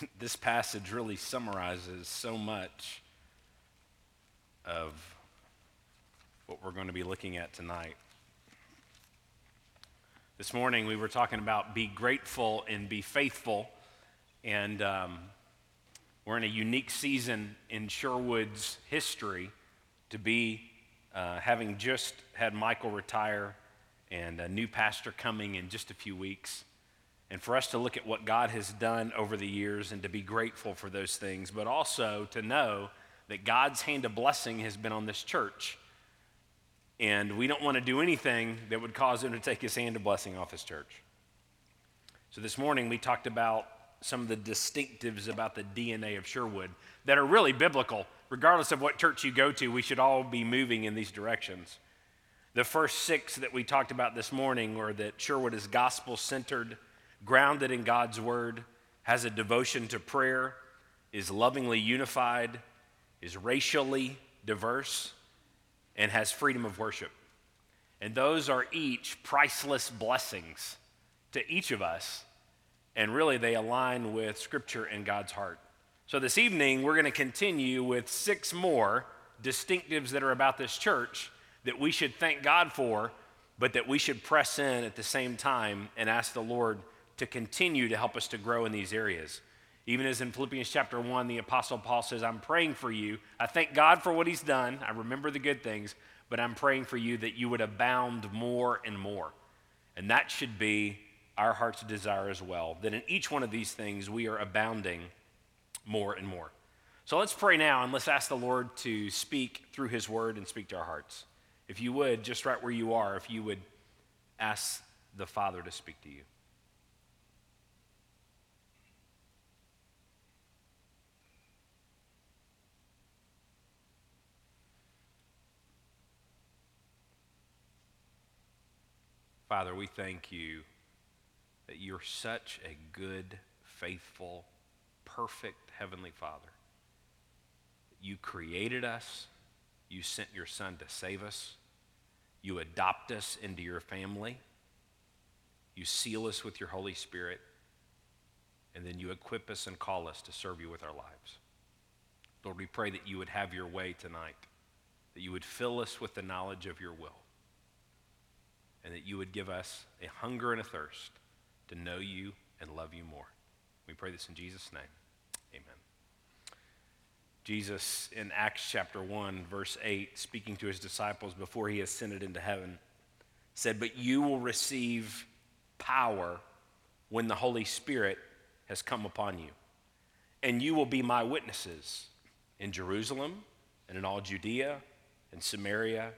this passage really summarizes so much of what we're going to be looking at tonight. This morning we were talking about be grateful and be faithful, and um, we're in a unique season in Sherwood's history to be uh, having just had Michael retire and a new pastor coming in just a few weeks. And for us to look at what God has done over the years and to be grateful for those things, but also to know that God's hand of blessing has been on this church. And we don't want to do anything that would cause him to take his hand of blessing off his church. So this morning we talked about some of the distinctives about the DNA of Sherwood that are really biblical. Regardless of what church you go to, we should all be moving in these directions. The first six that we talked about this morning were that Sherwood is gospel centered, grounded in God's word, has a devotion to prayer, is lovingly unified, is racially diverse, and has freedom of worship. And those are each priceless blessings to each of us. And really, they align with Scripture and God's heart. So, this evening, we're going to continue with six more distinctives that are about this church that we should thank God for, but that we should press in at the same time and ask the Lord to continue to help us to grow in these areas. Even as in Philippians chapter 1, the Apostle Paul says, I'm praying for you. I thank God for what he's done. I remember the good things, but I'm praying for you that you would abound more and more. And that should be our heart's desire as well, that in each one of these things we are abounding more and more. So let's pray now and let's ask the Lord to speak through his word and speak to our hearts. If you would, just right where you are, if you would ask the Father to speak to you. Father, we thank you that you're such a good, faithful, perfect Heavenly Father. You created us, you sent your Son to save us. You adopt us into your family. You seal us with your Holy Spirit. And then you equip us and call us to serve you with our lives. Lord, we pray that you would have your way tonight, that you would fill us with the knowledge of your will, and that you would give us a hunger and a thirst to know you and love you more. We pray this in Jesus' name. Amen. Jesus in Acts chapter 1, verse 8, speaking to his disciples before he ascended into heaven, said, But you will receive power when the Holy Spirit has come upon you. And you will be my witnesses in Jerusalem and in all Judea and Samaria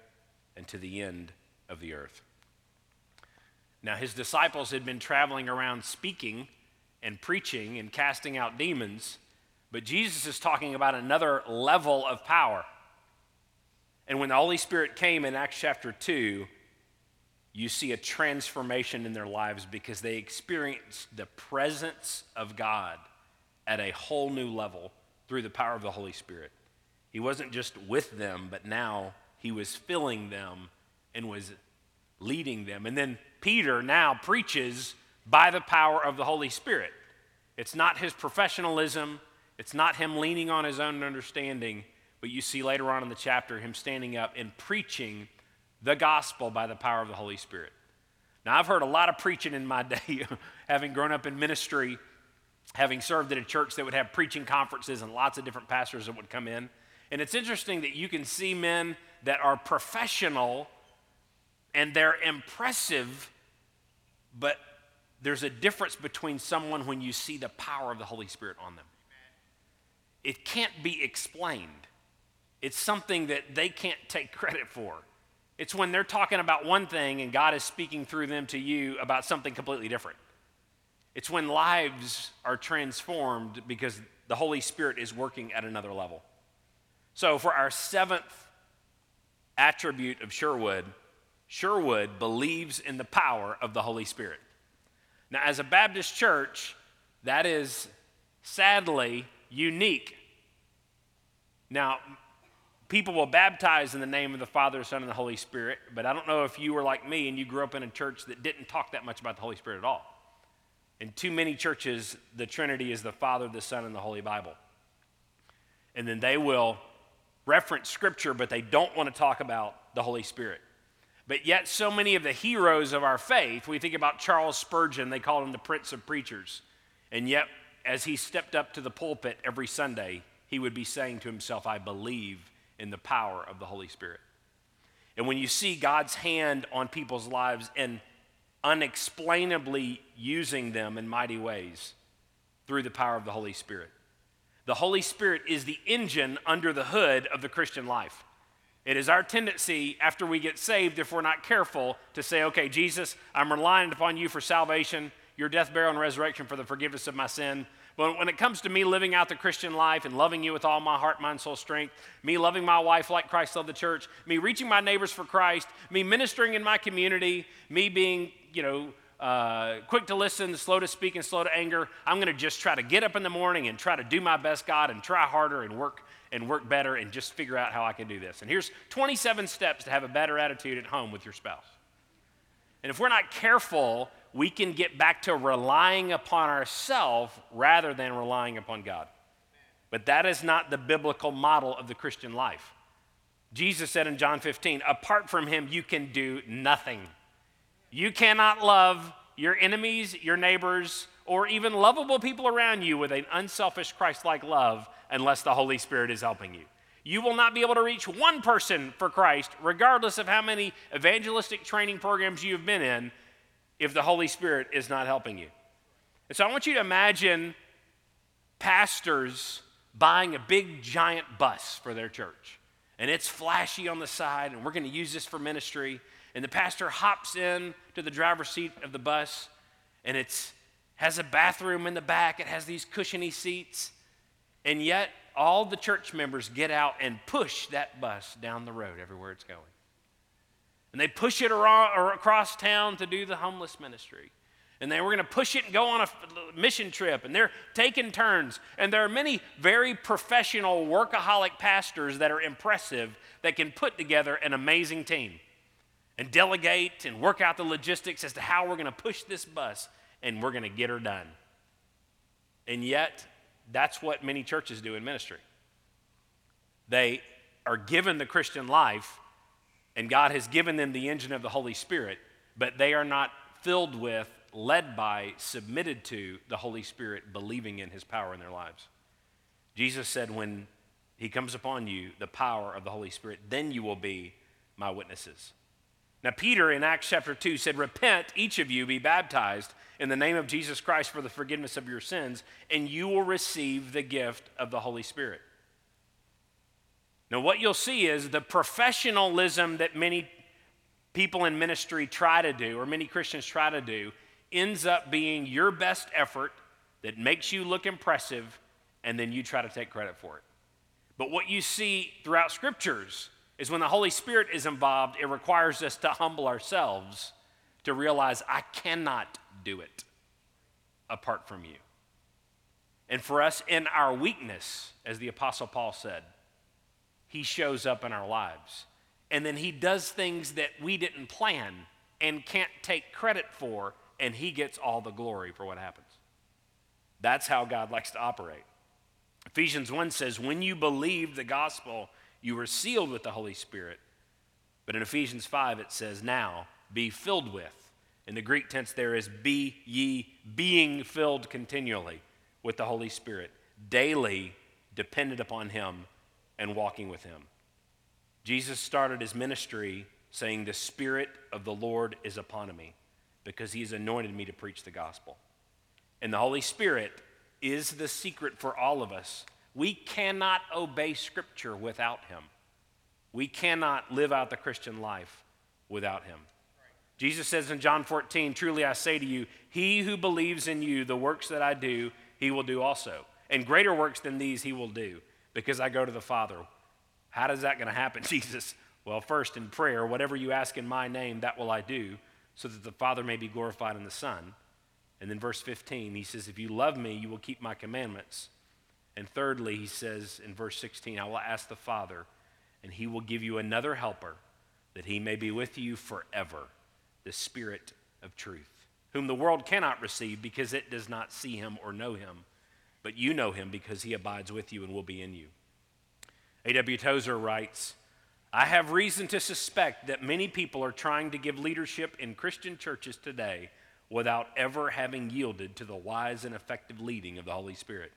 and to the end of the earth. Now, his disciples had been traveling around speaking and preaching and casting out demons but Jesus is talking about another level of power. And when the Holy Spirit came in Acts chapter 2, you see a transformation in their lives because they experienced the presence of God at a whole new level through the power of the Holy Spirit. He wasn't just with them, but now he was filling them and was leading them. And then Peter now preaches by the power of the Holy Spirit. It's not his professionalism, it's not him leaning on his own understanding, but you see later on in the chapter him standing up and preaching the gospel by the power of the Holy Spirit. Now, I've heard a lot of preaching in my day, having grown up in ministry, having served at a church that would have preaching conferences and lots of different pastors that would come in. And it's interesting that you can see men that are professional and they're impressive, but there's a difference between someone when you see the power of the Holy Spirit on them it can't be explained. It's something that they can't take credit for. It's when they're talking about one thing and God is speaking through them to you about something completely different. It's when lives are transformed because the Holy Spirit is working at another level. So, for our seventh attribute of Sherwood, Sherwood believes in the power of the Holy Spirit. Now, as a Baptist church, that is sadly unique. Now, people will baptize in the name of the Father, Son, and the Holy Spirit, but I don't know if you were like me and you grew up in a church that didn't talk that much about the Holy Spirit at all. In too many churches, the Trinity is the Father, the Son, and the Holy Bible. And then they will reference Scripture, but they don't want to talk about the Holy Spirit. But yet, so many of the heroes of our faith, we think about Charles Spurgeon, they called him the Prince of Preachers. And yet, as he stepped up to the pulpit every Sunday, he would be saying to himself, I believe in the power of the Holy Spirit. And when you see God's hand on people's lives and unexplainably using them in mighty ways through the power of the Holy Spirit, the Holy Spirit is the engine under the hood of the Christian life. It is our tendency after we get saved, if we're not careful, to say, okay, Jesus, I'm relying upon you for salvation, your death, burial, and resurrection for the forgiveness of my sin. But when it comes to me living out the Christian life and loving you with all my heart, mind, soul, strength, me loving my wife like Christ loved the church, me reaching my neighbors for Christ, me ministering in my community, me being, you know, uh, quick to listen, slow to speak, and slow to anger, I'm going to just try to get up in the morning and try to do my best, God, and try harder and work and work better and just figure out how I can do this. And here's 27 steps to have a better attitude at home with your spouse. And if we're not careful, we can get back to relying upon ourselves rather than relying upon God. But that is not the biblical model of the Christian life. Jesus said in John 15, apart from him, you can do nothing. You cannot love your enemies, your neighbors, or even lovable people around you with an unselfish Christ like love unless the Holy Spirit is helping you. You will not be able to reach one person for Christ, regardless of how many evangelistic training programs you have been in, if the Holy Spirit is not helping you. And so I want you to imagine pastors buying a big giant bus for their church. And it's flashy on the side, and we're going to use this for ministry. And the pastor hops in to the driver's seat of the bus, and it has a bathroom in the back. It has these cushiony seats. And yet, all the church members get out and push that bus down the road everywhere it's going. And they push it around, across town to do the homeless ministry. And they were going to push it and go on a mission trip. And they're taking turns. And there are many very professional workaholic pastors that are impressive that can put together an amazing team and delegate and work out the logistics as to how we're going to push this bus and we're going to get her done. And yet, that's what many churches do in ministry. They are given the Christian life, and God has given them the engine of the Holy Spirit, but they are not filled with, led by, submitted to the Holy Spirit, believing in his power in their lives. Jesus said, When he comes upon you, the power of the Holy Spirit, then you will be my witnesses. Now, Peter in Acts chapter 2 said, Repent, each of you be baptized in the name of Jesus Christ for the forgiveness of your sins, and you will receive the gift of the Holy Spirit. Now, what you'll see is the professionalism that many people in ministry try to do, or many Christians try to do, ends up being your best effort that makes you look impressive, and then you try to take credit for it. But what you see throughout scriptures is when the Holy Spirit is involved, it requires us to humble ourselves to realize I cannot do it apart from you. And for us, in our weakness, as the Apostle Paul said, he shows up in our lives. And then he does things that we didn't plan and can't take credit for, and he gets all the glory for what happens. That's how God likes to operate. Ephesians 1 says, When you believe the gospel, you were sealed with the Holy Spirit. But in Ephesians 5, it says, Now be filled with. In the Greek tense, there is be ye being filled continually with the Holy Spirit, daily dependent upon Him and walking with Him. Jesus started his ministry saying, The Spirit of the Lord is upon me because He's anointed me to preach the gospel. And the Holy Spirit is the secret for all of us we cannot obey Scripture without Him. We cannot live out the Christian life without Him. Jesus says in John 14, Truly I say to you, he who believes in you, the works that I do, he will do also. And greater works than these he will do, because I go to the Father. How does that going to happen, Jesus? Well, first in prayer, whatever you ask in my name, that will I do, so that the Father may be glorified in the Son. And then verse 15, he says, If you love me, you will keep my commandments. And thirdly, he says in verse 16, I will ask the Father, and he will give you another helper, that he may be with you forever, the Spirit of truth. whom the world cannot receive because it does not see him or know him. But you know him because he abides with you and will be in you. A.W. Tozer writes, I have reason to suspect that many people are trying to give leadership in Christian churches today without ever having yielded to the wise and effective leading of the Holy Spirit.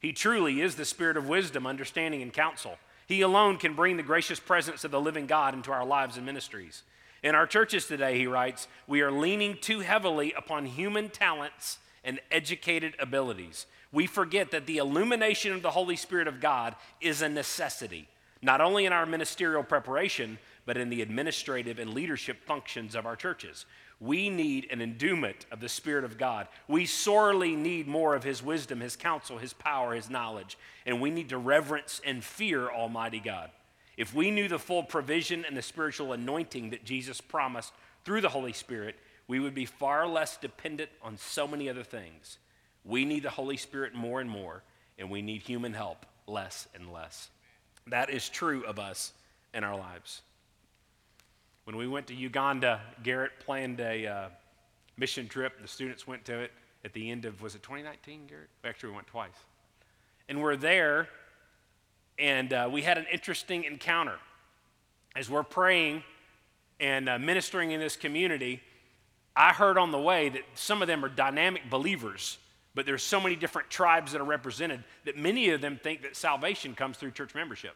He truly is the spirit of wisdom, understanding, and counsel. He alone can bring the gracious presence of the living God into our lives and ministries. In our churches today, he writes, we are leaning too heavily upon human talents and educated abilities. We forget that the illumination of the Holy Spirit of God is a necessity, not only in our ministerial preparation, but in the administrative and leadership functions of our churches. We need an endowment of the Spirit of God. We sorely need more of His wisdom, His counsel, His power, His knowledge. And we need to reverence and fear Almighty God. If we knew the full provision and the spiritual anointing that Jesus promised through the Holy Spirit, we would be far less dependent on so many other things. We need the Holy Spirit more and more, and we need human help less and less. That is true of us in our lives. When we went to Uganda, Garrett planned a uh, mission trip. The students went to it at the end of, was it 2019, Garrett? Actually, we went twice. And we're there, and uh, we had an interesting encounter. As we're praying and uh, ministering in this community, I heard on the way that some of them are dynamic believers, but there's so many different tribes that are represented that many of them think that salvation comes through church membership.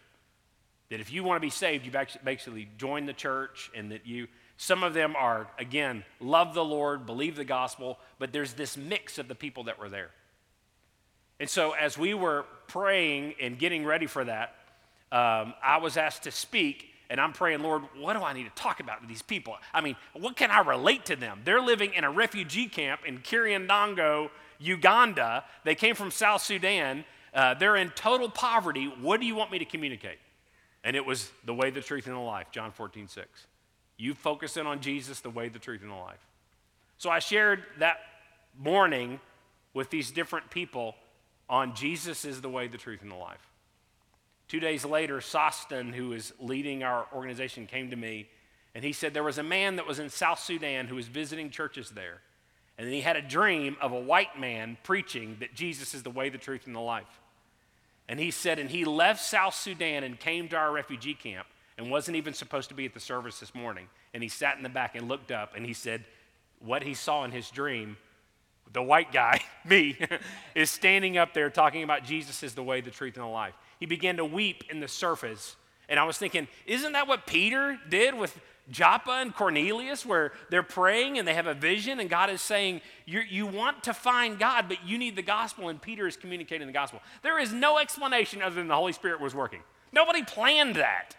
That if you want to be saved, you basically join the church, and that you, some of them are, again, love the Lord, believe the gospel, but there's this mix of the people that were there. And so as we were praying and getting ready for that, um, I was asked to speak, and I'm praying, Lord, what do I need to talk about to these people? I mean, what can I relate to them? They're living in a refugee camp in Kiryandongo, Uganda. They came from South Sudan. Uh, they're in total poverty. What do you want me to communicate? And it was the way, the truth, and the life, John 14, 6. You focus in on Jesus, the way, the truth, and the life. So I shared that morning with these different people on Jesus is the way, the truth, and the life. Two days later, Sostin, who is leading our organization, came to me and he said there was a man that was in South Sudan who was visiting churches there. And then he had a dream of a white man preaching that Jesus is the way, the truth, and the life. And he said, and he left South Sudan and came to our refugee camp and wasn't even supposed to be at the service this morning. And he sat in the back and looked up and he said, what he saw in his dream, the white guy, me, is standing up there talking about Jesus is the way, the truth, and the life. He began to weep in the surface. And I was thinking, isn't that what Peter did with Joppa and Cornelius, where they're praying and they have a vision, and God is saying, You want to find God, but you need the gospel, and Peter is communicating the gospel. There is no explanation other than the Holy Spirit was working. Nobody planned that.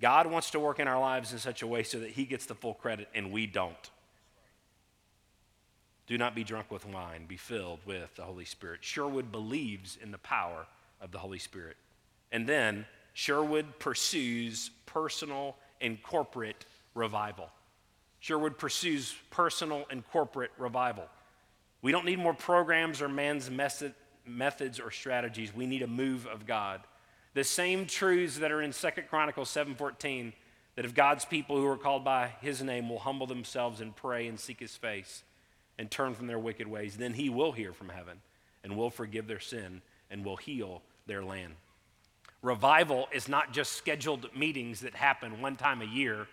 God wants to work in our lives in such a way so that He gets the full credit and we don't. Do not be drunk with wine, be filled with the Holy Spirit. Sherwood believes in the power of the Holy Spirit. And then Sherwood pursues personal and corporate revival. Sherwood pursues personal and corporate revival. We don't need more programs or man's method, methods or strategies. We need a move of God. The same truths that are in 2 Chronicles 7:14 that if God's people who are called by his name will humble themselves and pray and seek his face and turn from their wicked ways, then he will hear from heaven and will forgive their sin and will heal their land. Revival is not just scheduled meetings that happen one time a year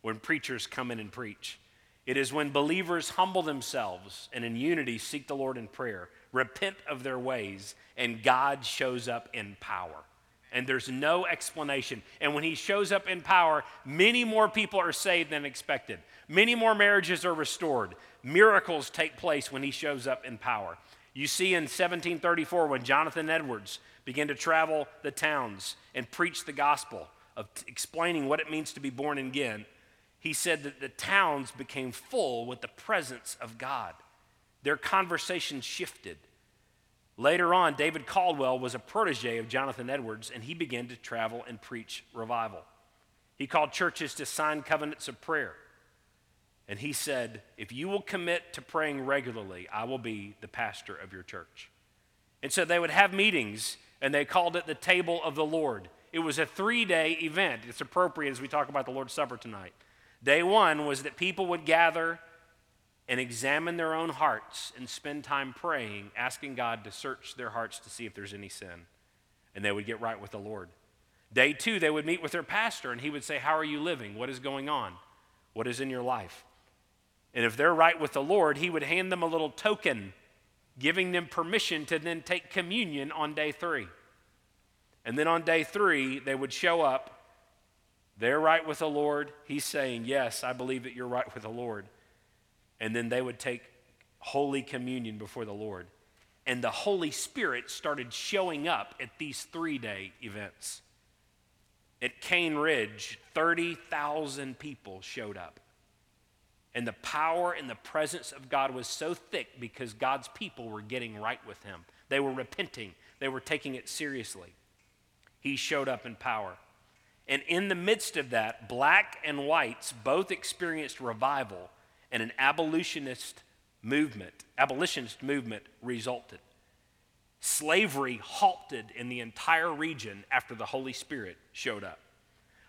when preachers come in and preach. It is when believers humble themselves and in unity seek the Lord in prayer, repent of their ways, and God shows up in power. And there's no explanation. And when He shows up in power, many more people are saved than expected. Many more marriages are restored. Miracles take place when He shows up in power. You see in 1734 when Jonathan Edwards began to travel the towns and preach the gospel of explaining what it means to be born again, he said that the towns became full with the presence of God. Their conversation shifted. Later on, David Caldwell was a protege of Jonathan Edwards, and he began to travel and preach revival. He called churches to sign covenants of prayer. And he said, If you will commit to praying regularly, I will be the pastor of your church. And so they would have meetings, and they called it the table of the Lord. It was a three day event. It's appropriate as we talk about the Lord's Supper tonight. Day one was that people would gather and examine their own hearts and spend time praying, asking God to search their hearts to see if there's any sin. And they would get right with the Lord. Day two, they would meet with their pastor and he would say, How are you living? What is going on? What is in your life? And if they're right with the Lord, he would hand them a little token, giving them permission to then take communion on day three. And then on day three, they would show up. They're right with the Lord. He's saying, Yes, I believe that you're right with the Lord. And then they would take Holy Communion before the Lord. And the Holy Spirit started showing up at these three day events. At Cane Ridge, 30,000 people showed up. And the power and the presence of God was so thick because God's people were getting right with Him. They were repenting, they were taking it seriously. He showed up in power. And in the midst of that, black and whites both experienced revival, and an abolitionist movement, abolitionist movement resulted. Slavery halted in the entire region after the Holy Spirit showed up.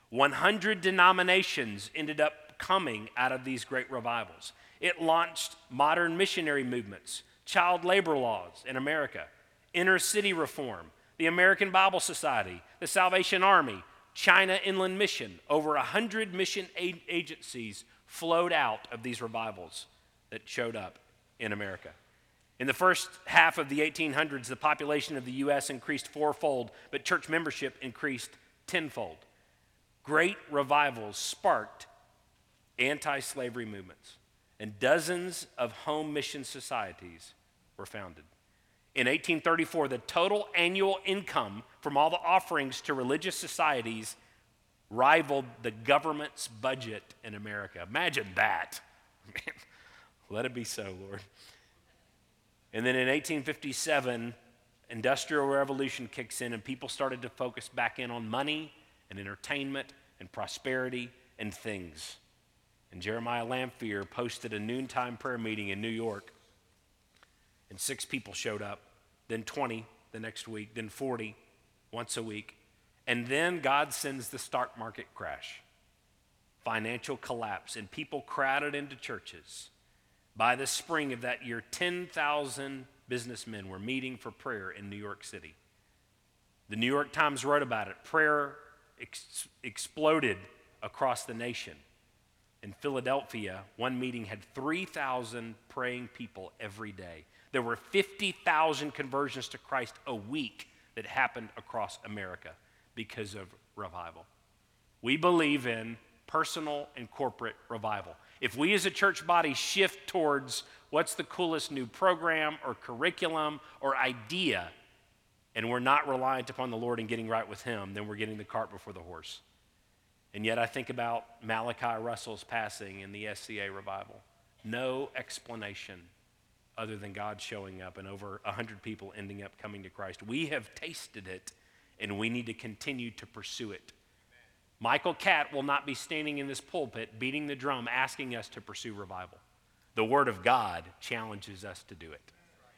100 denominations ended up coming out of these great revivals. It launched modern missionary movements, child labor laws in America, inner city reform, the American Bible Society, the Salvation Army, China Inland Mission. Over 100 mission agencies flowed out of these revivals that showed up in America. In the first half of the 1800s, the population of the U.S. increased fourfold, but church membership increased tenfold. Great revivals sparked anti slavery movements, and dozens of home mission societies were founded. In 1834, the total annual income from all the offerings to religious societies rivaled the government's budget in America. Imagine that. Let it be so, Lord. And then in 1857, industrial revolution kicks in and people started to focus back in on money and entertainment and prosperity and things. And Jeremiah Lanphier posted a noontime prayer meeting in New York. And six people showed up, then 20 the next week, then 40 once a week. And then God sends the stock market crash, financial collapse, and people crowded into churches. By the spring of that year, 10,000 businessmen were meeting for prayer in New York City. The New York Times wrote about it. Prayer ex- exploded across the nation. In Philadelphia, one meeting had 3,000 praying people every day. There were 50,000 conversions to Christ a week that happened across America because of revival. We believe in personal and corporate revival. If we as a church body shift towards what's the coolest new program or curriculum or idea, and we're not reliant upon the Lord and getting right with Him, then we're getting the cart before the horse. And yet I think about Malachi Russell's passing in the FCA revival. No explanation other than God showing up and over 100 people ending up coming to Christ. We have tasted it and we need to continue to pursue it. Michael Catt will not be standing in this pulpit beating the drum asking us to pursue revival. The Word of God challenges us to do it.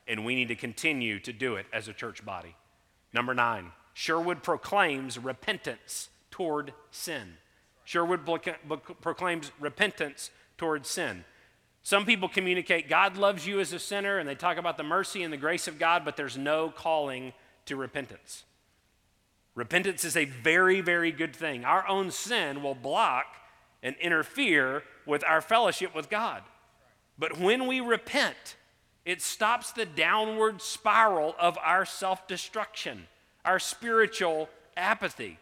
And we need to continue to do it as a church body. Number nine, Sherwood proclaims repentance toward sin. Sherwood proclaims repentance towards sin. Some people communicate God loves you as a sinner and they talk about the mercy and the grace of God, but there's no calling to repentance. Repentance is a very, very good thing. Our own sin will block and interfere with our fellowship with God. But when we repent, it stops the downward spiral of our self destruction, our spiritual apathy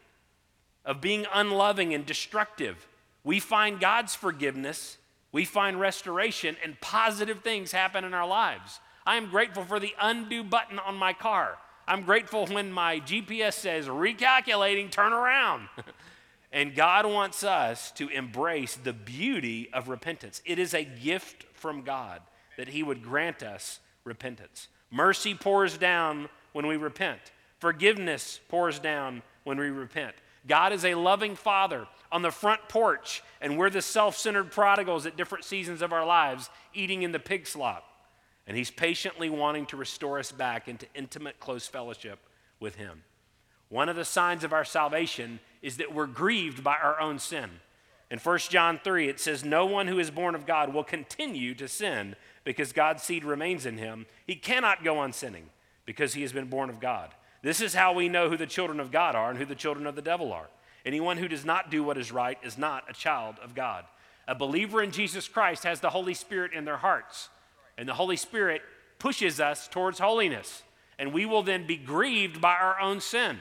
of being unloving and destructive. We find God's forgiveness, we find restoration, and positive things happen in our lives. I am grateful for the undo button on my car. I'm grateful when my GPS says recalculating, turn around. and God wants us to embrace the beauty of repentance. It is a gift from God that He would grant us repentance. Mercy pours down when we repent, forgiveness pours down when we repent. God is a loving father on the front porch, and we're the self centered prodigals at different seasons of our lives, eating in the pig slop. And He's patiently wanting to restore us back into intimate, close fellowship with Him. One of the signs of our salvation is that we're grieved by our own sin. In 1 John 3, it says, No one who is born of God will continue to sin because God's seed remains in him. He cannot go on sinning because he has been born of God. This is how we know who the children of God are and who the children of the devil are. Anyone who does not do what is right is not a child of God. A believer in Jesus Christ has the Holy Spirit in their hearts, and the Holy Spirit pushes us towards holiness, and we will then be grieved by our own sin.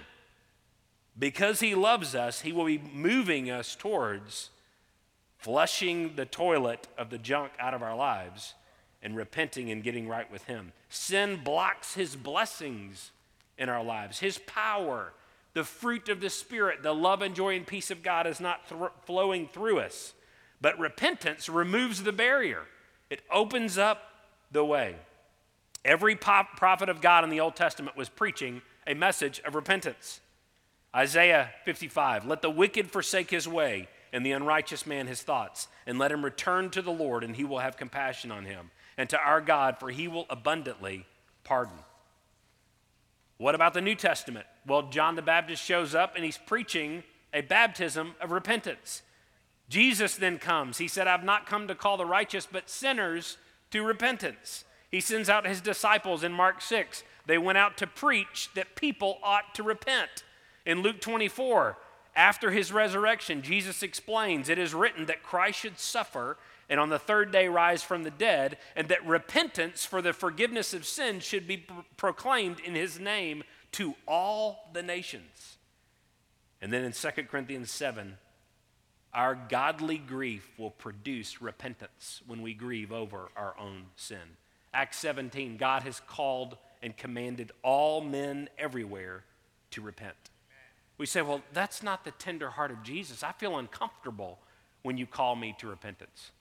Because He loves us, He will be moving us towards flushing the toilet of the junk out of our lives and repenting and getting right with Him. Sin blocks His blessings in our lives, His power, the fruit of the Spirit, the love and joy and peace of God is not flowing through us. But repentance removes the barrier, it opens up the way. Every prophet of God in the Old Testament was preaching a message of repentance. Isaiah 55 Let the wicked forsake his way, and the unrighteous man his thoughts, and let him return to the Lord, and he will have compassion on him, and to our God, for he will abundantly pardon. What about the New Testament? Well, John the Baptist shows up and he's preaching a baptism of repentance. Jesus then comes. He said, I've not come to call the righteous, but sinners to repentance. He sends out his disciples in Mark 6. They went out to preach that people ought to repent. In Luke 24, after his resurrection, Jesus explains it is written that Christ should suffer and on the third day rise from the dead, and that repentance for the forgiveness of sins should be proclaimed in his name to all the nations. And then in 2 Corinthians 7, our godly grief will produce repentance when we grieve over our own sin. Acts 17, God has called and commanded all men everywhere to repent. We say, well, that's not the tender heart of Jesus. I feel uncomfortable when you call me to repentance.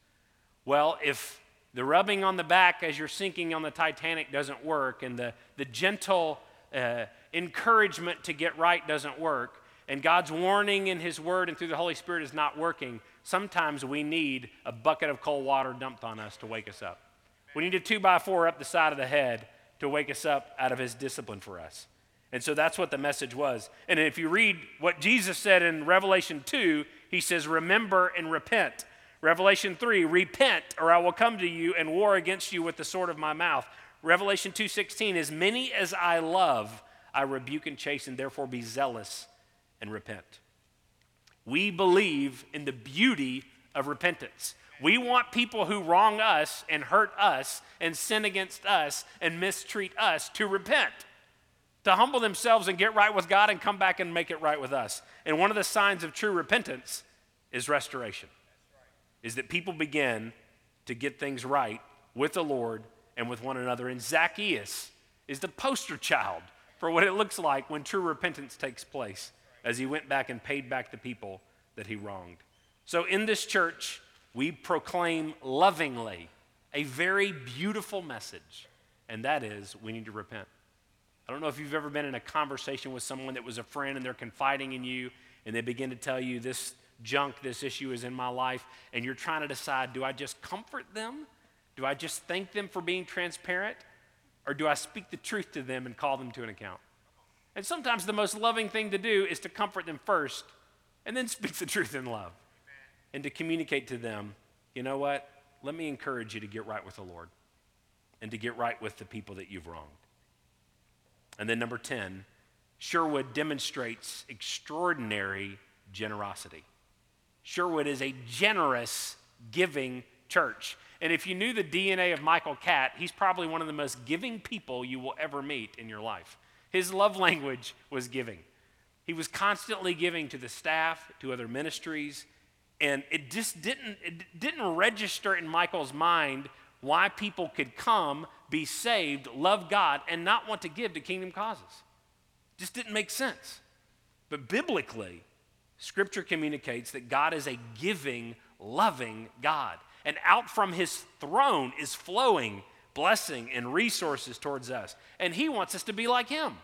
Well, if the rubbing on the back as you're sinking on the Titanic doesn't work, and the, the gentle uh, encouragement to get right doesn't work, and God's warning in His Word and through the Holy Spirit is not working, sometimes we need a bucket of cold water dumped on us to wake us up. We need a two by four up the side of the head to wake us up out of His discipline for us. And so that's what the message was. And if you read what Jesus said in Revelation 2, he says, Remember and repent. Revelation 3, repent, or I will come to you and war against you with the sword of my mouth. Revelation 2:16, as many as I love, I rebuke and chasten, therefore be zealous and repent. We believe in the beauty of repentance. We want people who wrong us and hurt us and sin against us and mistreat us to repent to humble themselves and get right with God and come back and make it right with us. And one of the signs of true repentance is restoration, is that people begin to get things right with the Lord and with one another. And Zacchaeus is the poster child for what it looks like when true repentance takes place as he went back and paid back the people that he wronged. So in this church, we proclaim lovingly a very beautiful message, and that is we need to repent. I don't know if you've ever been in a conversation with someone that was a friend and they're confiding in you and they begin to tell you this junk, this issue is in my life, and you're trying to decide do I just comfort them? Do I just thank them for being transparent? Or do I speak the truth to them and call them to an account? And sometimes the most loving thing to do is to comfort them first and then speak the truth in love and to communicate to them, you know what? Let me encourage you to get right with the Lord and to get right with the people that you've wronged. And then number 10, Sherwood demonstrates extraordinary generosity. Sherwood is a generous, giving church. And if you knew the DNA of Michael Catt, he's probably one of the most giving people you will ever meet in your life. His love language was giving. He was constantly giving to the staff, to other ministries, and it just didn't, it didn't register in Michael's mind why people could come, be saved, love God, and not want to give to kingdom causes. Just didn't make sense. But biblically, Scripture communicates that God is a giving, loving God. And out from his throne is flowing blessing and resources towards us. And he wants us to be like him.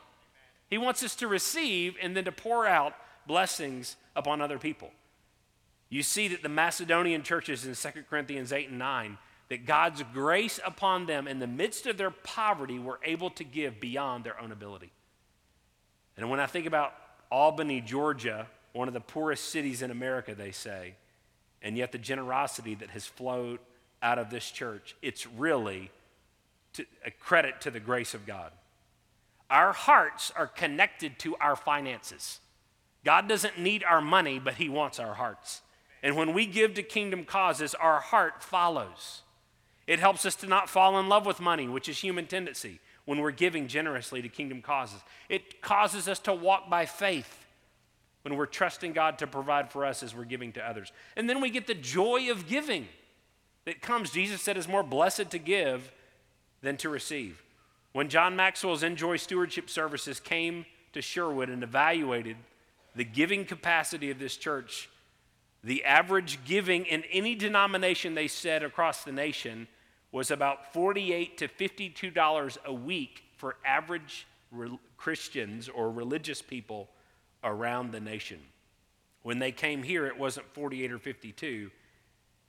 He wants us to receive and then to pour out blessings upon other people. You see that the Macedonian churches in 2 Corinthians 8 and 9 that God's grace upon them in the midst of their poverty were able to give beyond their own ability. And when I think about Albany, Georgia, one of the poorest cities in America, they say, And yet, the generosity that has flowed out of this church, it's really to, a credit to the grace of God. Our hearts are connected to our finances. God doesn't need our money, but He wants our hearts. And when we give to kingdom causes, our heart follows. It helps us to not fall in love with money, which is human tendency when we're giving generously to kingdom causes. It causes us to walk by faith when we're trusting God to provide for us as we're giving to others. And then we get the joy of giving that comes. Jesus said it's more blessed to give than to receive. When John Maxwell's INJOY Stewardship Services came to Sherwood and evaluated the giving capacity of this church, the average giving in any denomination they said across the nation was about 48 to 52 dollars a week for average re- Christians or religious people around the nation. When they came here, it wasn't 48 or 52.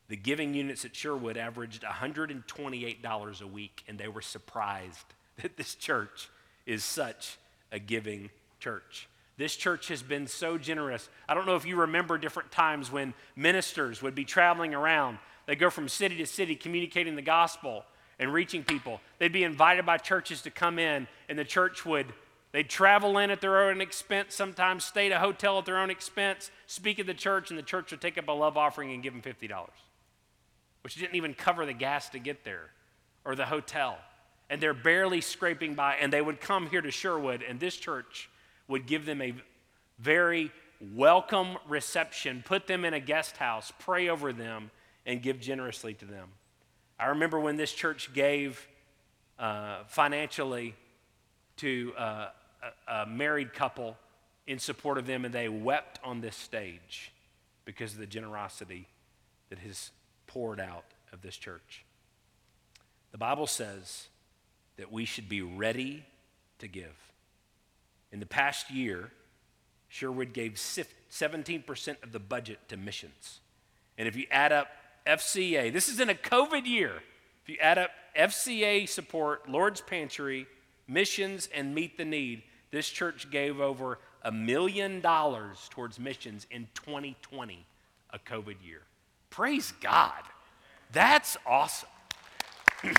The giving units at Sherwood averaged $128 a week, and they were surprised that this church is such a giving church. This church has been so generous. I don't know if you remember different times when ministers would be traveling around. They go from city to city communicating the gospel and reaching people. They'd be invited by churches to come in, and the church would They'd travel in at their own expense, sometimes stay at a hotel at their own expense, speak at the church, and the church would take up a love offering and give them $50, which didn't even cover the gas to get there or the hotel and they're barely scraping by, and they would come here to Sherwood, and this church would give them a very welcome reception, put them in a guest house, pray over them, and give generously to them. I remember when this church gave uh, financially to uh, a, a married couple in support of them, and they wept on this stage because of the generosity that has poured out of this church. The Bible says that we should be ready to give. In the past year, Sherwood gave 17% of the budget to missions. And if you add up FCA, this is in a COVID year. If you add up FCA support, Lord's Pantry, missions, and Meet the Need, this church gave over a million dollars towards missions in 2020, a COVID year. Praise God. That's awesome.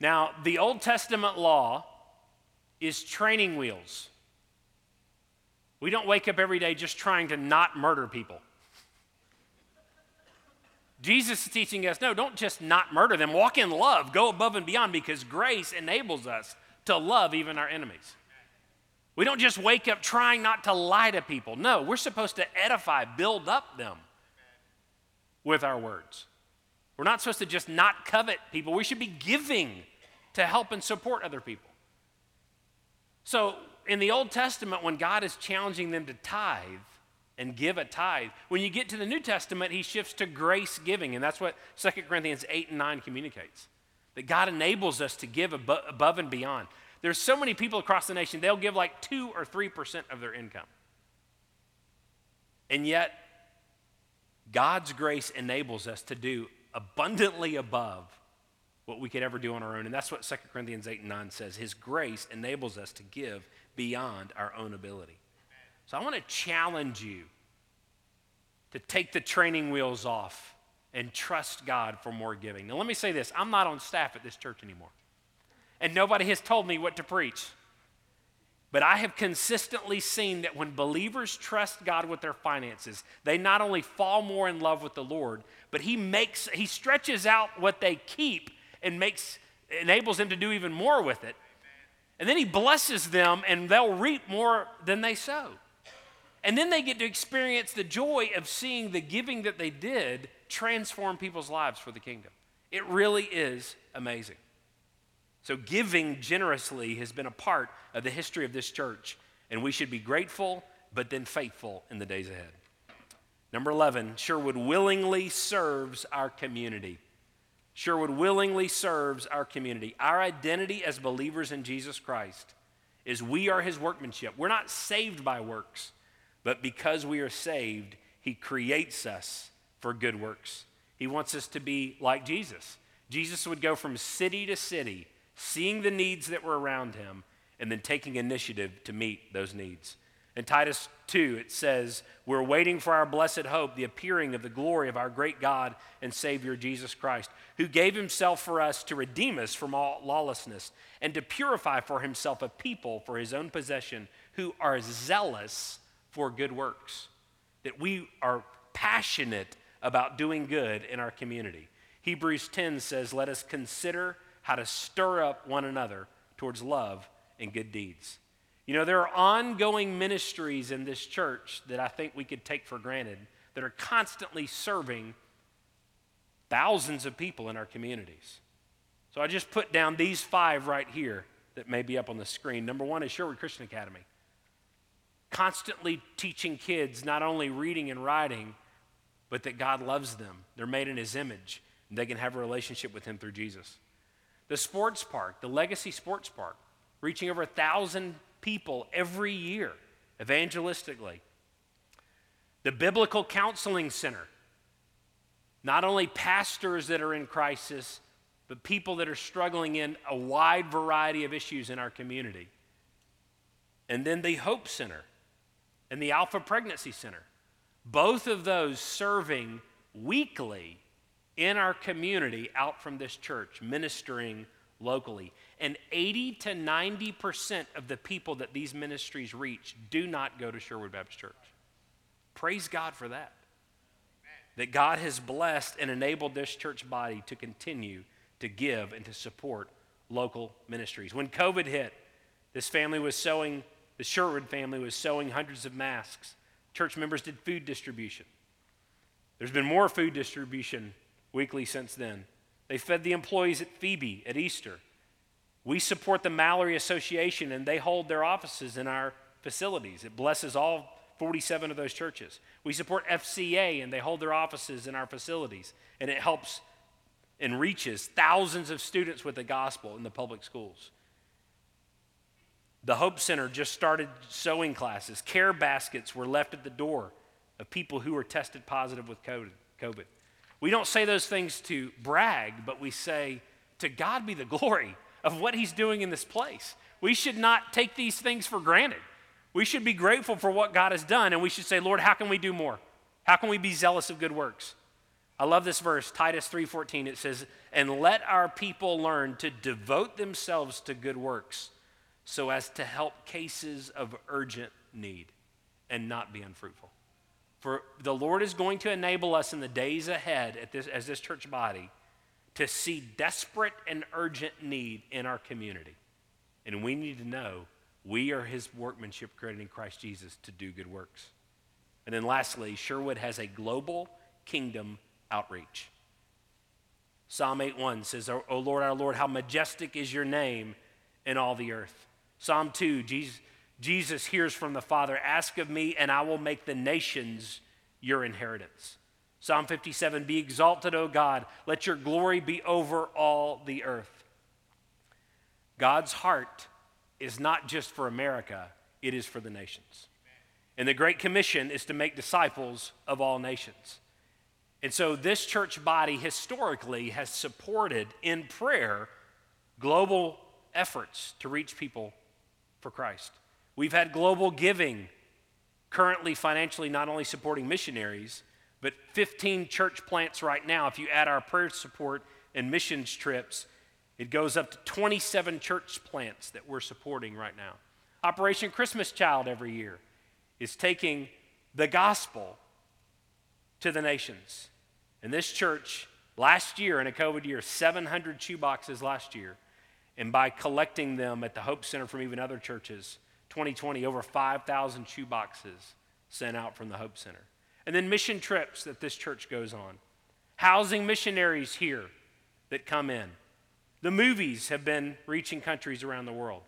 Now, the Old Testament law is training wheels. We don't wake up every day just trying to not murder people. Jesus is teaching us no, don't just not murder them. Walk in love, go above and beyond because grace enables us to love even our enemies. We don't just wake up trying not to lie to people. No, we're supposed to edify, build up them with our words. We're not supposed to just not covet people. We should be giving to help and support other people. So, in the Old Testament, when God is challenging them to tithe and give a tithe, when you get to the New Testament, he shifts to grace giving. And that's what 2 Corinthians 8 and 9 communicates that God enables us to give above and beyond. There's so many people across the nation, they'll give like 2 or 3% of their income. And yet, God's grace enables us to do abundantly above what we could ever do on our own. And that's what 2 Corinthians 8 and 9 says. His grace enables us to give beyond our own ability. So I want to challenge you to take the training wheels off and trust God for more giving. Now, let me say this I'm not on staff at this church anymore, and nobody has told me what to preach. But I have consistently seen that when believers trust God with their finances, they not only fall more in love with the Lord, but He makes He stretches out what they keep and makes enables them to do even more with it. And then He blesses them and they'll reap more than they sow. And then they get to experience the joy of seeing the giving that they did transform people's lives for the kingdom. It really is amazing. So, giving generously has been a part of the history of this church, and we should be grateful, but then faithful in the days ahead. Number 11, Sherwood willingly serves our community. Sherwood willingly serves our community. Our identity as believers in Jesus Christ is we are his workmanship. We're not saved by works, but because we are saved, he creates us for good works. He wants us to be like Jesus. Jesus would go from city to city seeing the needs that were around him, and then taking initiative to meet those needs. In Titus 2, it says, We're waiting for our blessed hope, the appearing of the glory of our great God and Savior Jesus Christ, who gave himself for us to redeem us from all lawlessness and to purify for himself a people for his own possession who are zealous for good works. That we are passionate about doing good in our community. Hebrews 10 says, Let us consider how to stir up one another towards love and good deeds. You know, there are ongoing ministries in this church that I think we could take for granted that are constantly serving thousands of people in our communities. So I just put down these five right here that may be up on the screen. Number one is Sherwood Christian Academy. Constantly teaching kids not only reading and writing, but that God loves them. They're made in His image, and they can have a relationship with Him through Jesus. The sports park, the Legacy Sports Park, reaching over a thousand people every year evangelistically. The Biblical Counseling Center, not only pastors that are in crisis, but people that are struggling in a wide variety of issues in our community. And then the Hope Center and the Alpha Pregnancy Center, both of those serving weekly in our community out from this church, ministering locally. And 80 to 90% of the people that these ministries reach do not go to Sherwood Baptist Church. Praise God for that. That God has blessed and enabled this church body to continue to give and to support local ministries. When COVID hit, this family was sewing, the Sherwood family was sewing hundreds of masks. Church members did food distribution. There's been more food distribution weekly since then. They fed the employees at Phoebe at Easter. We support the Mallary Association, and they hold their offices in our facilities. It blesses all 47 of those churches. We support FCA, and they hold their offices in our facilities, and it helps and reaches thousands of students with the gospel in the public schools. The Hope Center just started sewing classes. Care baskets were left at the door of people who were tested positive with COVID. We don't say those things to brag, but we say, to God be the glory of what He's doing in this place. We should not take these things for granted. We should be grateful for what God has done, and we should say, Lord, how can we do more? How can we be zealous of good works? I love this verse, Titus 3:14. It says, "And let our people learn to devote themselves to good works, so as to help cases of urgent need and not be unfruitful." For the Lord is going to enable us in the days ahead this, as this church body to see desperate and urgent need in our community. And we need to know we are his workmanship created in Christ Jesus to do good works. And then lastly, Sherwood has a global kingdom outreach. Psalm 8:1 says, "O Lord, our Lord, how majestic is your name in all the earth." Psalm 2, Jesus, Jesus hears from the Father, Ask of me, and I will make the nations your inheritance. Psalm 57 Be exalted, O God, let your glory be over all the earth. God's heart is not just for America, it is for the nations. And the Great Commission is to make disciples of all nations. And so, this church body historically has supported in prayer global efforts to reach people for Christ. We've had global giving, currently financially not only supporting missionaries, but 15 church plants right now. If you add our prayer support and missions trips, it goes up to 27 church plants that we're supporting right now. Operation Christmas Child every year is taking the gospel to the nations. And this church, last year in a COVID year, 700 shoe boxes last year. And by collecting them at the Hope Center from even other churches, 2020, over 5,000 shoe boxes sent out from the Hope Center. And then mission trips that this church goes on, housing missionaries here that come in. The movies have been reaching countries around the world.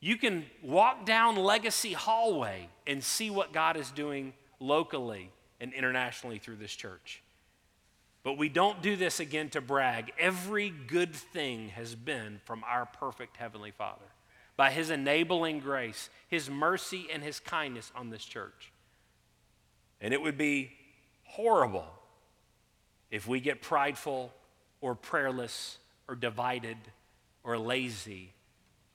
You can walk down Legacy Hallway and see what God is doing locally and internationally through this church. But we don't do this again to brag. Every good thing has been from our perfect Heavenly Father by His enabling grace, His mercy, and His kindness on this church. And it would be horrible if we get prideful or prayerless or divided or lazy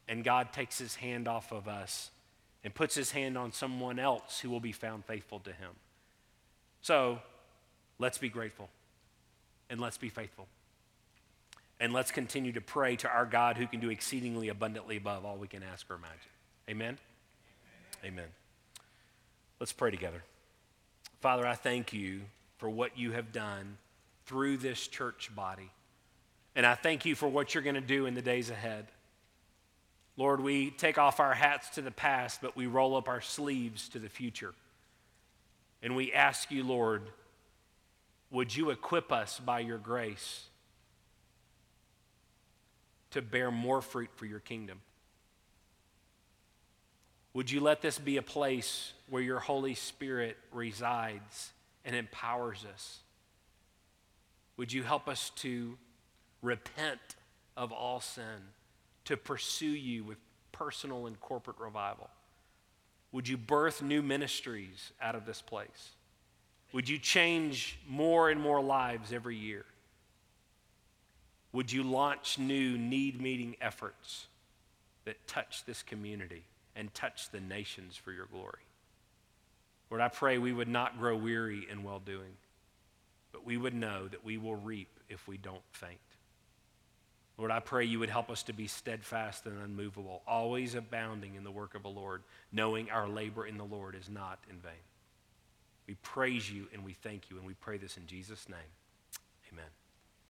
and God takes His hand off of us and puts his hand on someone else who will be found faithful to him. So let's be grateful and let's be faithful. And let's continue to pray to our God who can do exceedingly abundantly above all we can ask or imagine. Amen? Amen. Let's pray together. Father, I thank you for what you have done through this church body. And I thank you for what you're going to do in the days ahead. Lord, we take off our hats to the past, but we roll up our sleeves to the future. And we ask you, Lord, would you equip us by your grace to bear more fruit for your kingdom? Would you let this be a place where your Holy Spirit resides and empowers us? Would you help us to repent of all sin, to pursue you with personal and corporate revival? Would you birth new ministries out of this place? Would you change more and more lives every year? Would you launch new need meeting efforts that touch this community and touch the nations for your glory? Lord, I pray we would not grow weary in well doing, but we would know that we will reap if we don't faint. Lord, I pray you would help us to be steadfast and unmovable, always abounding in the work of the Lord, knowing our labor in the Lord is not in vain. We praise you and we thank you, and we pray this in Jesus' name. Amen.